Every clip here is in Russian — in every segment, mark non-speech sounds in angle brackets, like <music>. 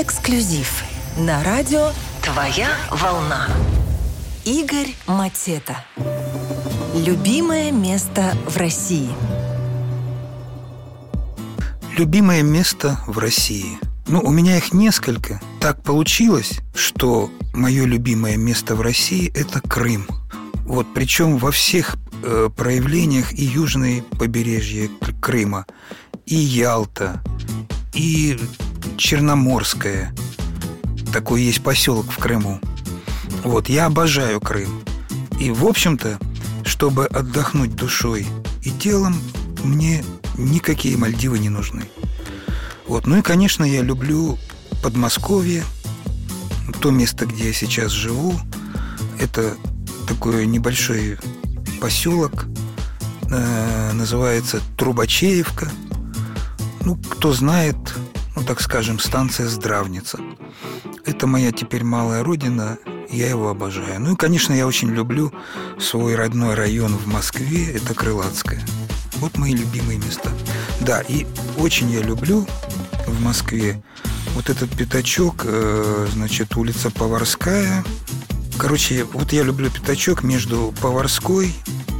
Эксклюзив на радио «Твоя волна». Игорь Матета. Любимое место в России. Любимое место в России. Ну, у меня их несколько. Так получилось, что мое любимое место в России – это Крым. Вот, причем во всех э, проявлениях и южное побережье Крыма, и Ялта, и Черноморская. Такой есть поселок в Крыму. Вот, я обожаю Крым. И, в общем-то, чтобы отдохнуть душой и телом, мне никакие Мальдивы не нужны. Вот. Ну и, конечно, я люблю Подмосковье, то место, где я сейчас живу. Это такой небольшой поселок, э, называется Трубачеевка. Ну, кто знает, ну, так скажем, станция Здравница. Это моя теперь малая родина, я его обожаю. Ну и, конечно, я очень люблю свой родной район в Москве, это Крылатская. Вот мои любимые места. Да, и очень я люблю в Москве вот этот пятачок, э, значит, улица Поварская. Короче, вот я люблю пятачок между Поварской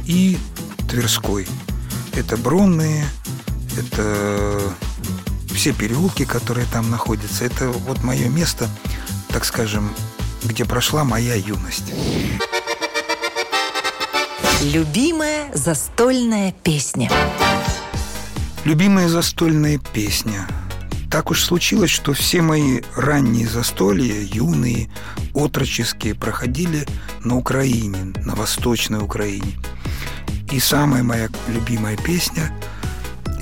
и Тверской. Это Бронные, это все переулки, которые там находятся. Это вот мое место, так скажем, где прошла моя юность. Любимая застольная песня. Любимая застольная песня. Так уж случилось, что все мои ранние застолья, юные, отроческие, проходили на Украине, на Восточной Украине. И самая моя любимая песня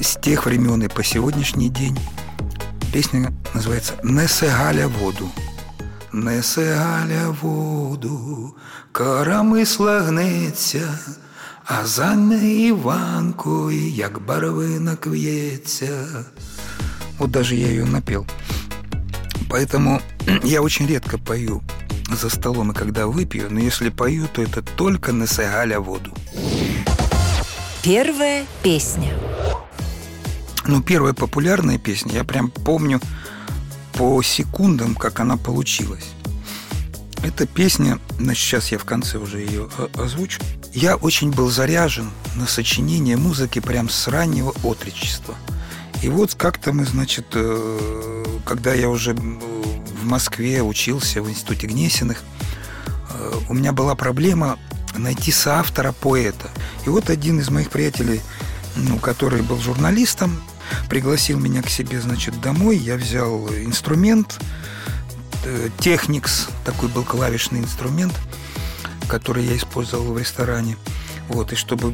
с тех времен и по сегодняшний день. Песня называется «Несе Галя воду». Несе Галя воду, коромисла гнеться, а за нею Іванкою, як барвинок в'ється. Вот даже я ее напел. Поэтому <clears throat> я очень редко пою за столом и когда выпью, но если пою, то это только «Несе Галя воду». Первая песня – ну, первая популярная песня, я прям помню по секундам, как она получилась. Эта песня, значит, сейчас я в конце уже ее озвучу. Я очень был заряжен на сочинение музыки прям с раннего отречества. И вот как-то мы, значит, э, когда я уже в Москве учился в институте Гнесиных, э, у меня была проблема найти соавтора поэта. И вот один из моих приятелей, ну, который был журналистом, пригласил меня к себе, значит, домой. Я взял инструмент, э, Техникс, такой был клавишный инструмент, который я использовал в ресторане. Вот, и чтобы,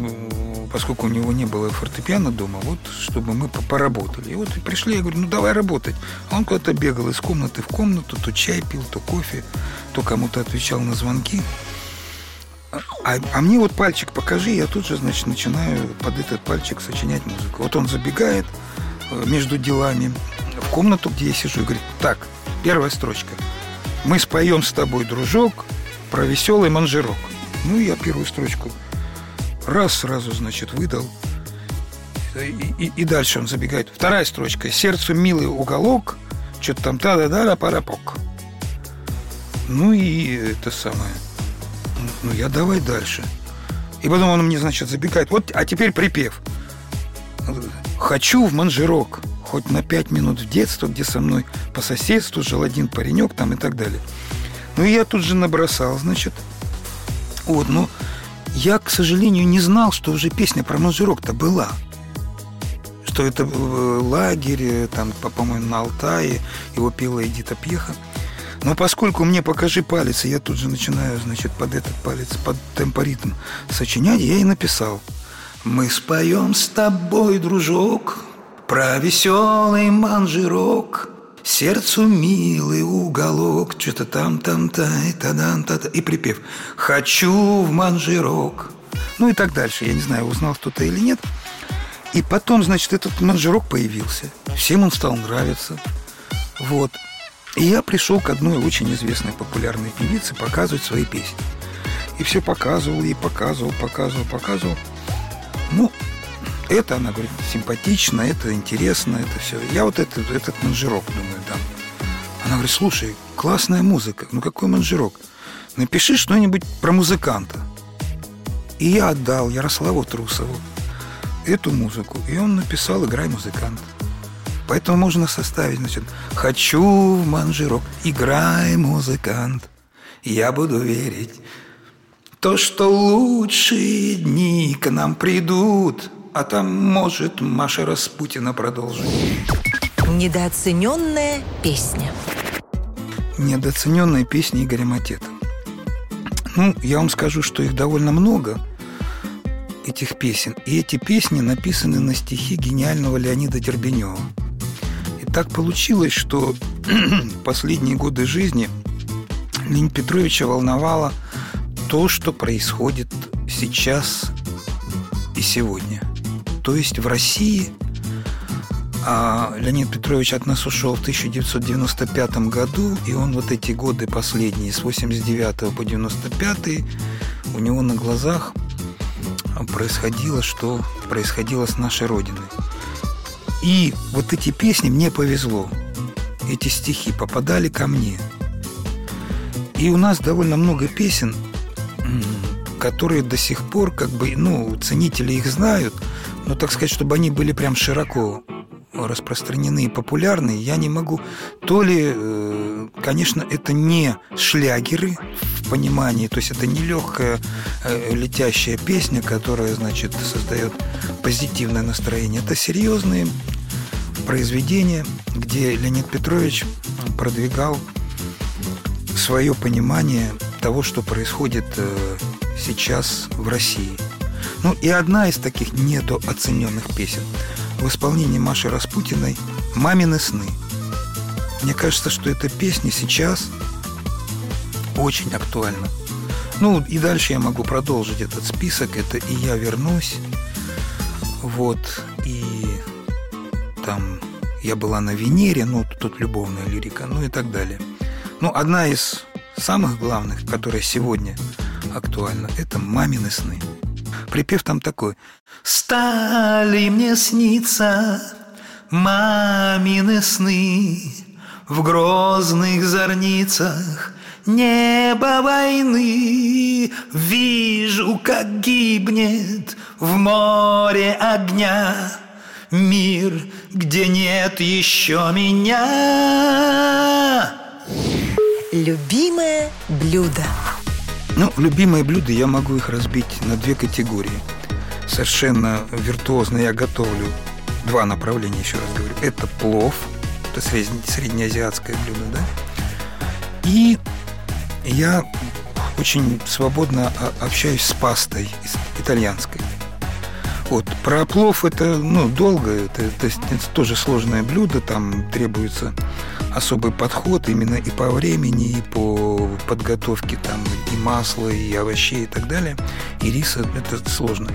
поскольку у него не было фортепиано дома, вот, чтобы мы поработали. И вот пришли, я говорю, ну давай работать. А он куда-то бегал из комнаты в комнату, то чай пил, то кофе, то кому-то отвечал на звонки. А, а мне вот пальчик покажи, я тут же, значит, начинаю под этот пальчик сочинять музыку. Вот он забегает э, между делами в комнату, где я сижу, и говорит, так, первая строчка. Мы споем с тобой, дружок, про веселый манжирок. Ну, я первую строчку раз сразу, значит, выдал. И, и, и дальше он забегает. Вторая строчка. Сердцу милый уголок, что-то там та-да-да, парапок. Ну и это самое. Ну, я давай дальше. И потом он мне, значит, забегает. Вот, а теперь припев. Хочу в манжирок. Хоть на пять минут в детство, где со мной по соседству жил один паренек там и так далее. Ну, и я тут же набросал, значит. Вот, ну, я, к сожалению, не знал, что уже песня про манжирок-то была. Что это э, лагерь, э, там, по-моему, на Алтае, его пела Эдита Пьеха. Но поскольку мне покажи палец, и я тут же начинаю, значит, под этот палец, под темпоритм сочинять, я и написал. Мы споем с тобой, дружок, про веселый манжирок, Сердцу милый уголок, что-то там, там, та, и та дан та, та и припев «Хочу в манжирок». Ну и так дальше. Я не знаю, узнал кто-то или нет. И потом, значит, этот манжирок появился. Всем он стал нравиться. Вот. И я пришел к одной очень известной популярной певице показывать свои песни. И все показывал, и показывал, показывал, показывал. Ну, это, она говорит, симпатично, это интересно, это все. Я вот этот, этот манжирок, думаю, там. Она говорит, слушай, классная музыка, ну какой манжирок? Напиши что-нибудь про музыканта. И я отдал Ярославу Трусову эту музыку, и он написал «Играй, музыкант». Поэтому можно составить, значит, «Хочу в манжирок, играй, музыкант, я буду верить, то, что лучшие дни к нам придут, а там, может, Маша Распутина продолжит». Недооцененная песня. Недооцененная песня Игоря Матета. Ну, я вам скажу, что их довольно много, этих песен. И эти песни написаны на стихи гениального Леонида Дербенева. Так получилось, что <clears throat> последние годы жизни Леонида Петровича волновало то, что происходит сейчас и сегодня. То есть в России – а Леонид Петрович от нас ушел в 1995 году, и он вот эти годы последние, с 89 по 95, у него на глазах происходило, что происходило с нашей Родиной. И вот эти песни мне повезло. Эти стихи попадали ко мне. И у нас довольно много песен, которые до сих пор, как бы, ну, ценители их знают, но, так сказать, чтобы они были прям широко распространены и популярны, я не могу. То ли, э, конечно, это не шлягеры в понимании, то есть это не легкая э, летящая песня, которая, значит, создает позитивное настроение. Это серьезные произведения, где Леонид Петрович продвигал свое понимание того, что происходит э, сейчас в России. Ну и одна из таких недооцененных песен – в исполнении Маши Распутиной «Мамины сны». Мне кажется, что эта песня сейчас очень актуальна. Ну, и дальше я могу продолжить этот список. Это «И я вернусь», вот, и там «Я была на Венере», ну, тут любовная лирика, ну и так далее. Ну, одна из самых главных, которая сегодня актуальна, это «Мамины сны». Припев там такой. «Стали мне сниться мамины сны В грозных зорницах небо войны Вижу, как гибнет в море огня Мир, где нет еще меня Любимое блюдо ну, любимые блюда я могу их разбить на две категории. Совершенно виртуозно я готовлю два направления, еще раз говорю. Это плов, это среднеазиатское блюдо, да? И я очень свободно общаюсь с пастой итальянской. Вот. Про плов это ну, долго, это, это, это тоже сложное блюдо, там требуется особый подход именно и по времени, и по подготовке там и масла, и овощей и так далее. И риса это сложно.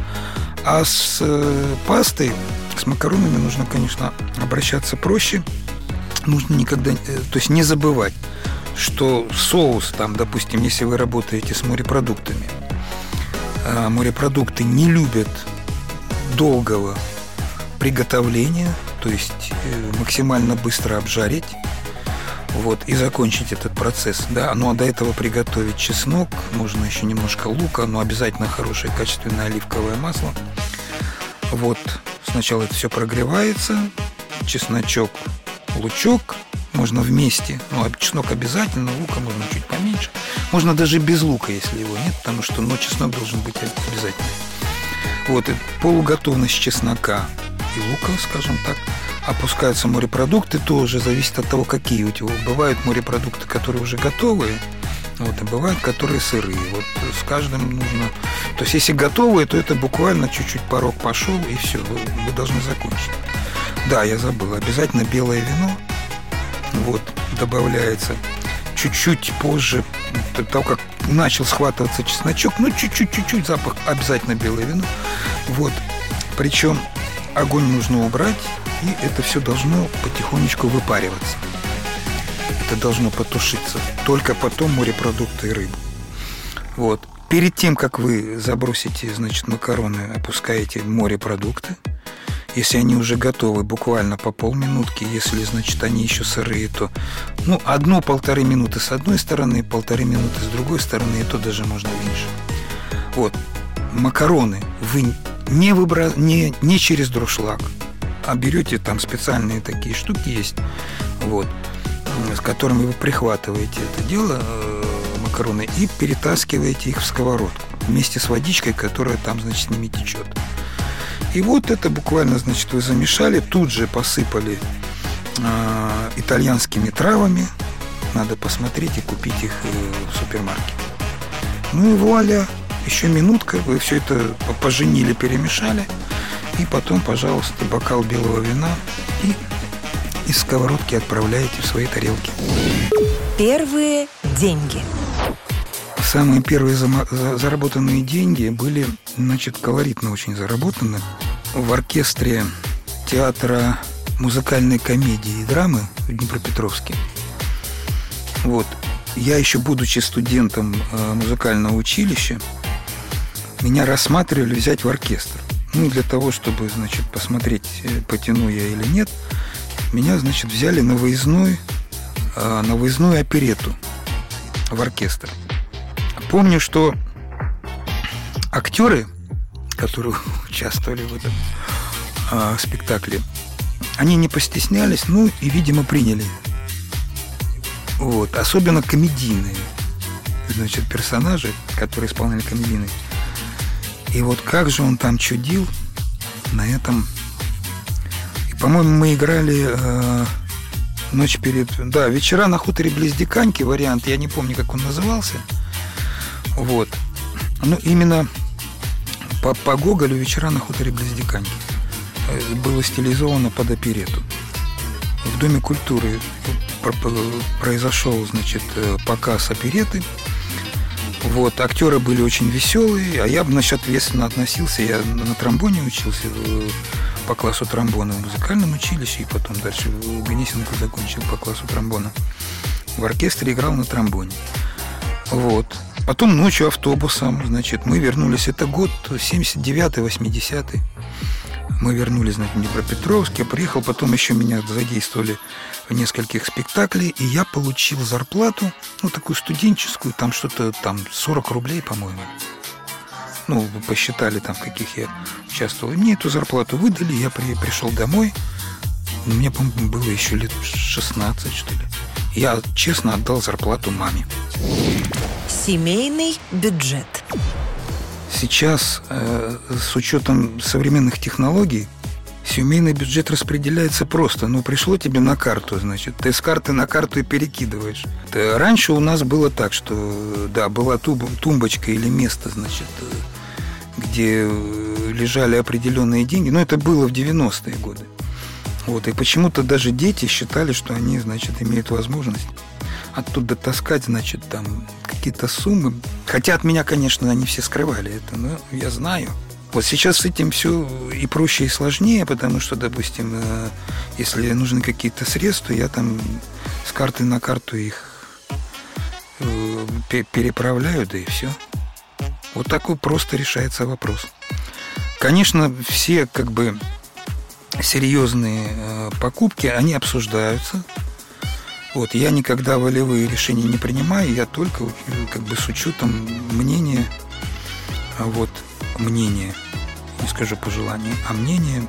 А с э, пастой, с макаронами нужно, конечно, обращаться проще. Нужно никогда, э, то есть не забывать, что соус, там, допустим, если вы работаете с морепродуктами, э, морепродукты не любят долгого приготовления, то есть э, максимально быстро обжарить вот, и закончить этот процесс. Да, ну а до этого приготовить чеснок, можно еще немножко лука, но обязательно хорошее качественное оливковое масло. Вот, сначала это все прогревается, чесночок, лучок, можно вместе, ну, а чеснок обязательно, лука можно чуть поменьше. Можно даже без лука, если его нет, потому что, ну, чеснок должен быть обязательно. Вот, и полуготовность чеснока и лука, скажем так – опускаются морепродукты, тоже зависит от того, какие у тебя. Бывают морепродукты, которые уже готовые, вот, и бывают, которые сырые. Вот с каждым нужно... То есть, если готовые, то это буквально чуть-чуть порог пошел, и все, вы, вы должны закончить. Да, я забыл, обязательно белое вино, вот, добавляется чуть-чуть позже, до того, как начал схватываться чесночок, ну, чуть-чуть-чуть запах, обязательно белое вино. Вот, причем огонь нужно убрать, и это все должно потихонечку выпариваться. Это должно потушиться. Только потом морепродукты и рыбу. Вот. Перед тем, как вы забросите, значит, макароны, опускаете морепродукты. Если они уже готовы, буквально по полминутки. Если, значит, они еще сырые, то ну, одну-полторы минуты с одной стороны, полторы минуты с другой стороны, и то даже можно меньше. Вот. Макароны вы не, выбра... не, не через друшлаг, а берете там специальные такие штуки есть, вот, с которыми вы прихватываете это дело, э, макароны, и перетаскиваете их в сковородку вместе с водичкой, которая там, значит, с ними течет. И вот это буквально, значит, вы замешали, тут же посыпали э, итальянскими травами. Надо посмотреть и купить их э, в супермаркете. Ну и вуаля, еще минутка, вы все это поженили, перемешали. И потом, пожалуйста, бокал белого вина и из сковородки отправляете в свои тарелки. Первые деньги. Самые первые заработанные деньги были, значит, колоритно очень заработаны в оркестре театра музыкальной комедии и драмы в Днепропетровске. Вот. Я еще, будучи студентом э, музыкального училища, меня рассматривали взять в оркестр. Ну, для того, чтобы, значит, посмотреть, э, потяну я или нет, меня, значит, взяли на выездной, э, на выездную оперету в оркестр. Помню, что актеры, которые <laughs> участвовали в этом э, спектакле, они не постеснялись, ну и, видимо, приняли. Вот. Особенно комедийные, значит, персонажи, которые исполняли комедийные. И вот как же он там чудил на этом. И, по-моему, мы играли э, ночь перед... Да, вечера на хуторе близ Диканьки, вариант, я не помню, как он назывался – вот. Ну, именно по, по Гоголю «Вечера на хуторе близ Диканьки» э, было стилизовано под оперету. В Доме культуры произошел, значит, э, показ опереты. Вот, актеры были очень веселые, а я, значит, ответственно относился. Я на тромбоне учился по классу тромбона в музыкальном училище, и потом дальше в Гнесинку закончил по классу тромбона. В оркестре играл на тромбоне. Вот. Потом ночью автобусом, значит, мы вернулись. Это год 79-й, 80-й. Мы вернулись, значит, в Днепропетровск. Я приехал, потом еще меня задействовали в нескольких спектаклях, и я получил зарплату, ну, такую студенческую, там что-то, там, 40 рублей, по-моему. Ну, посчитали там, каких я участвовал. И мне эту зарплату выдали, я при, пришел домой. Мне, по-моему, было еще лет 16, что ли. Я честно отдал зарплату маме. Семейный бюджет. Сейчас, э, с учетом современных технологий, семейный бюджет распределяется просто. Ну, пришло тебе на карту, значит, ты с карты на карту и перекидываешь. Раньше у нас было так, что, да, была тумбочка или место, значит, где лежали определенные деньги. Но это было в 90-е годы. Вот, и почему-то даже дети считали, что они, значит, имеют возможность оттуда таскать, значит, там какие-то суммы. Хотя от меня, конечно, они все скрывали это, но я знаю. Вот сейчас с этим все и проще, и сложнее, потому что, допустим, э, если нужны какие-то средства, я там с карты на карту их э, переправляю, да и все. Вот такой просто решается вопрос. Конечно, все как бы серьезные э, покупки, они обсуждаются. Вот, я никогда волевые решения не принимаю, я только как бы с учетом мнения, а вот, мнения, не скажу пожелания, а мнения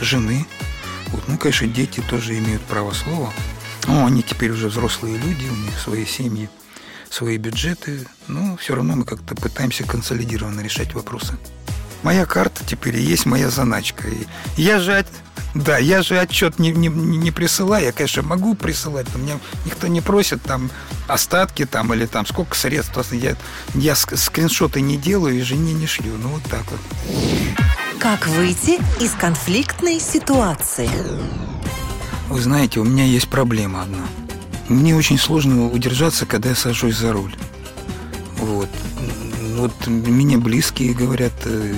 жены. Вот, ну, конечно, дети тоже имеют право слова. Ну, они теперь уже взрослые люди, у них свои семьи, свои бюджеты. Но все равно мы как-то пытаемся консолидированно решать вопросы. Моя карта теперь и есть моя заначка. И я же да, я же отчет не, не, не присылаю. Я, конечно, могу присылать, но меня никто не просит там остатки там или там сколько средств. Я, я скриншоты не делаю и жене не шлю. Ну, вот так вот. Как выйти из конфликтной ситуации? Вы знаете, у меня есть проблема одна. Мне очень сложно удержаться, когда я сажусь за руль. Вот. Вот мне близкие говорят, э,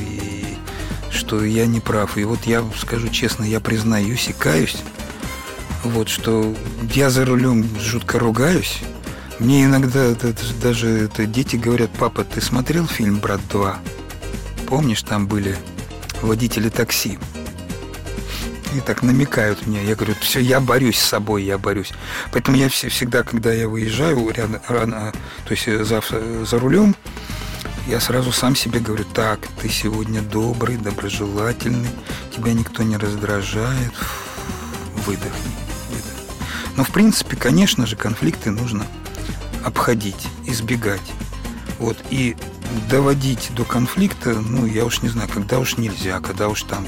что я не прав. И вот я скажу честно, я признаюсь и каюсь, вот, что я за рулем жутко ругаюсь. Мне иногда даже это, дети говорят, папа, ты смотрел фильм «Брат 2»? Помнишь, там были водители такси? и так намекают мне. Я говорю, все, я борюсь с собой, я борюсь. Поэтому я все, всегда, когда я выезжаю рядом, рано, то есть за, за рулем, я сразу сам себе говорю, так, ты сегодня добрый, доброжелательный, тебя никто не раздражает, выдохни, выдохни. Но, в принципе, конечно же, конфликты нужно обходить, избегать. Вот, и доводить до конфликта, ну, я уж не знаю, когда уж нельзя, когда уж там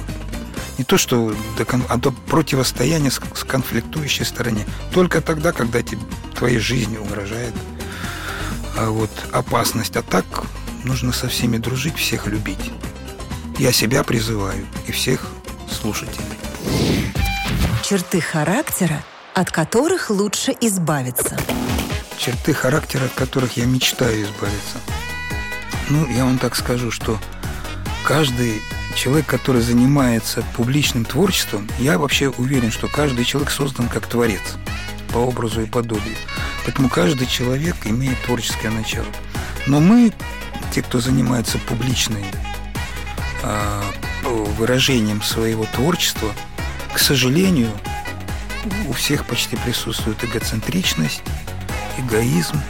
не то, что до, а до противостояния с, конфликтующей стороне. Только тогда, когда тебе, твоей жизни угрожает а вот, опасность. А так нужно со всеми дружить, всех любить. Я себя призываю и всех слушателей. Черты характера, от которых лучше избавиться. Черты характера, от которых я мечтаю избавиться. Ну, я вам так скажу, что каждый человек, который занимается публичным творчеством, я вообще уверен, что каждый человек создан как творец по образу и подобию. Поэтому каждый человек имеет творческое начало. Но мы, те, кто занимается публичным э, выражением своего творчества, к сожалению, у всех почти присутствует эгоцентричность, эгоизм,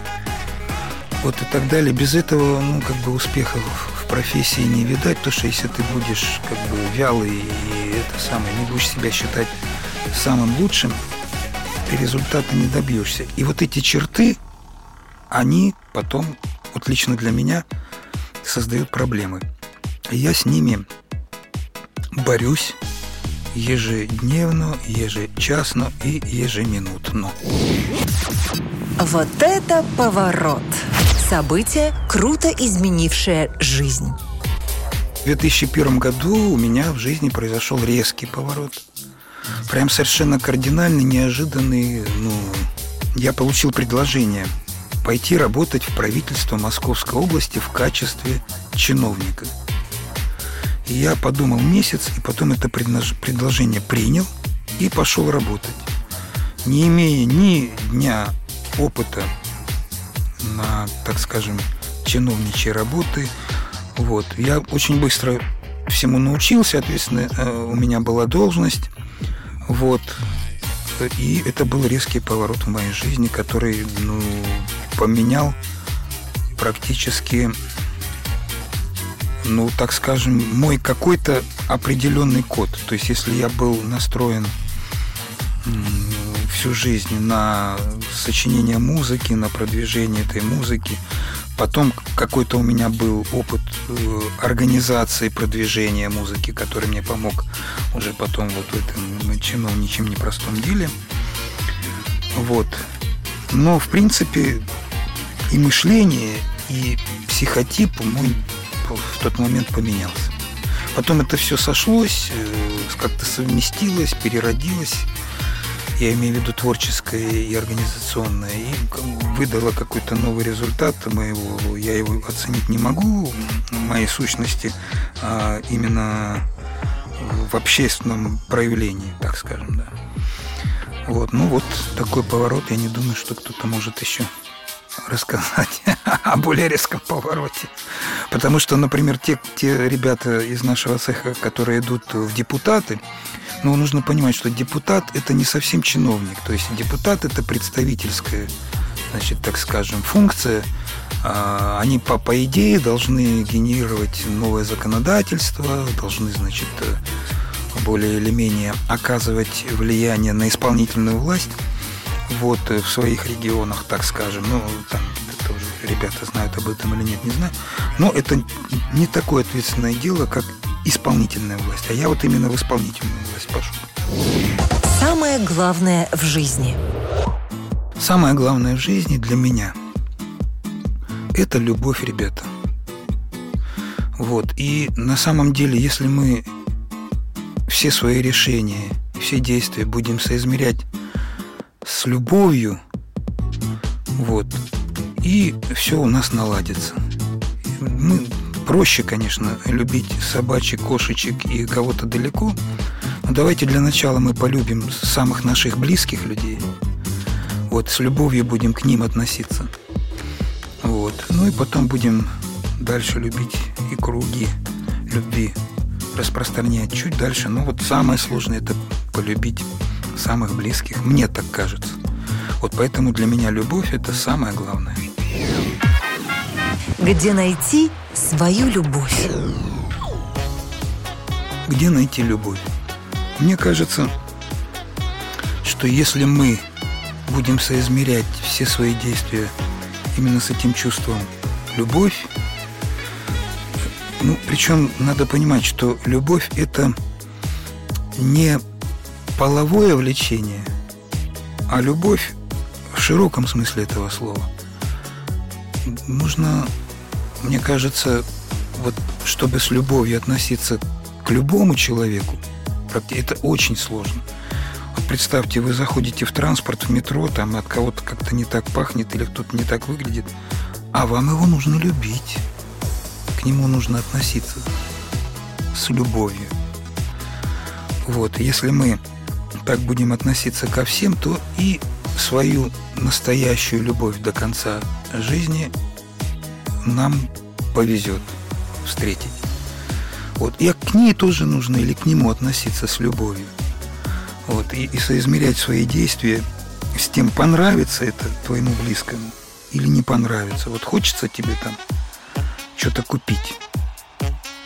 вот и так далее. Без этого, ну, как бы успехов в профессии не видать, то что если ты будешь как бы вялый и это самое, не будешь себя считать самым лучшим, ты результата не добьешься. И вот эти черты, они потом, вот лично для меня, создают проблемы. Я с ними борюсь ежедневно, ежечасно и ежеминутно. Вот это поворот! Событие, круто изменившее жизнь. В 2001 году у меня в жизни произошел резкий поворот. Прям совершенно кардинальный, неожиданный. Ну, я получил предложение пойти работать в правительство Московской области в качестве чиновника. И я подумал месяц, и потом это предложение принял и пошел работать. Не имея ни дня опыта на, так скажем, чиновничьей работы. Вот. Я очень быстро всему научился, соответственно, э, у меня была должность. Вот. И это был резкий поворот в моей жизни, который ну, поменял практически, ну, так скажем, мой какой-то определенный код. То есть, если я был настроен всю жизнь на сочинение музыки, на продвижение этой музыки. Потом какой-то у меня был опыт э, организации продвижения музыки, который мне помог уже потом вот в этом чиновничьем непростом деле. Вот. Но, в принципе, и мышление, и психотип мой в тот момент поменялся. Потом это все сошлось, э, как-то совместилось, переродилось я имею в виду творческое и организационное, и выдало какой-то новый результат моего, я его оценить не могу, моей сущности, а именно в общественном проявлении, так скажем, да. Вот, ну вот такой поворот, я не думаю, что кто-то может еще рассказать <laughs> о более резком повороте. Потому что, например, те, те ребята из нашего цеха, которые идут в депутаты, ну, нужно понимать, что депутат – это не совсем чиновник. То есть депутат – это представительская, значит, так скажем, функция. А, они, по, по идее, должны генерировать новое законодательство, должны, значит, более или менее оказывать влияние на исполнительную власть вот э, в своих регионах, так скажем. Ну, там это уже ребята знают об этом или нет, не знаю. Но это не такое ответственное дело, как исполнительная власть. А я вот именно в исполнительную власть пошел. Самое главное в жизни. Самое главное в жизни для меня – это любовь, ребята. Вот. И на самом деле, если мы все свои решения, все действия будем соизмерять с любовью, вот, и все у нас наладится. Мы проще, конечно, любить собачек, кошечек и кого-то далеко, но давайте для начала мы полюбим самых наших близких людей. Вот, с любовью будем к ним относиться. Вот. Ну и потом будем дальше любить и круги любви распространять чуть дальше. Но вот самое сложное – это полюбить самых близких. Мне так кажется. Вот поэтому для меня любовь – это самое главное. Где найти свою любовь? Где найти любовь? Мне кажется, что если мы будем соизмерять все свои действия именно с этим чувством любовь, ну, причем надо понимать, что любовь – это не половое влечение, а любовь в широком смысле этого слова. Нужно, мне кажется, вот чтобы с любовью относиться к любому человеку, это очень сложно. Вот представьте, вы заходите в транспорт, в метро, там от кого-то как-то не так пахнет или кто-то не так выглядит, а вам его нужно любить. К нему нужно относиться с любовью. Вот, если мы так будем относиться ко всем, то и свою настоящую любовь до конца жизни нам повезет встретить. Вот. И к ней тоже нужно или к нему относиться с любовью. Вот. И, и соизмерять свои действия с тем, понравится это твоему близкому или не понравится. Вот хочется тебе там что-то купить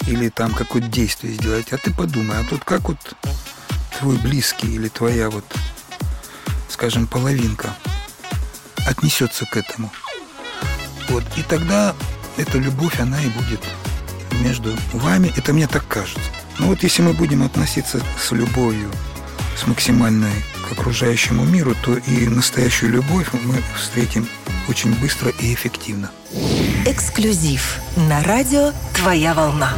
или там какое-то действие сделать, а ты подумай, а тут как вот твой близкий или твоя вот, скажем, половинка отнесется к этому. Вот, и тогда эта любовь, она и будет между вами, это мне так кажется. Но вот если мы будем относиться с любовью, с максимальной к окружающему миру, то и настоящую любовь мы встретим очень быстро и эффективно. Эксклюзив на радио «Твоя волна».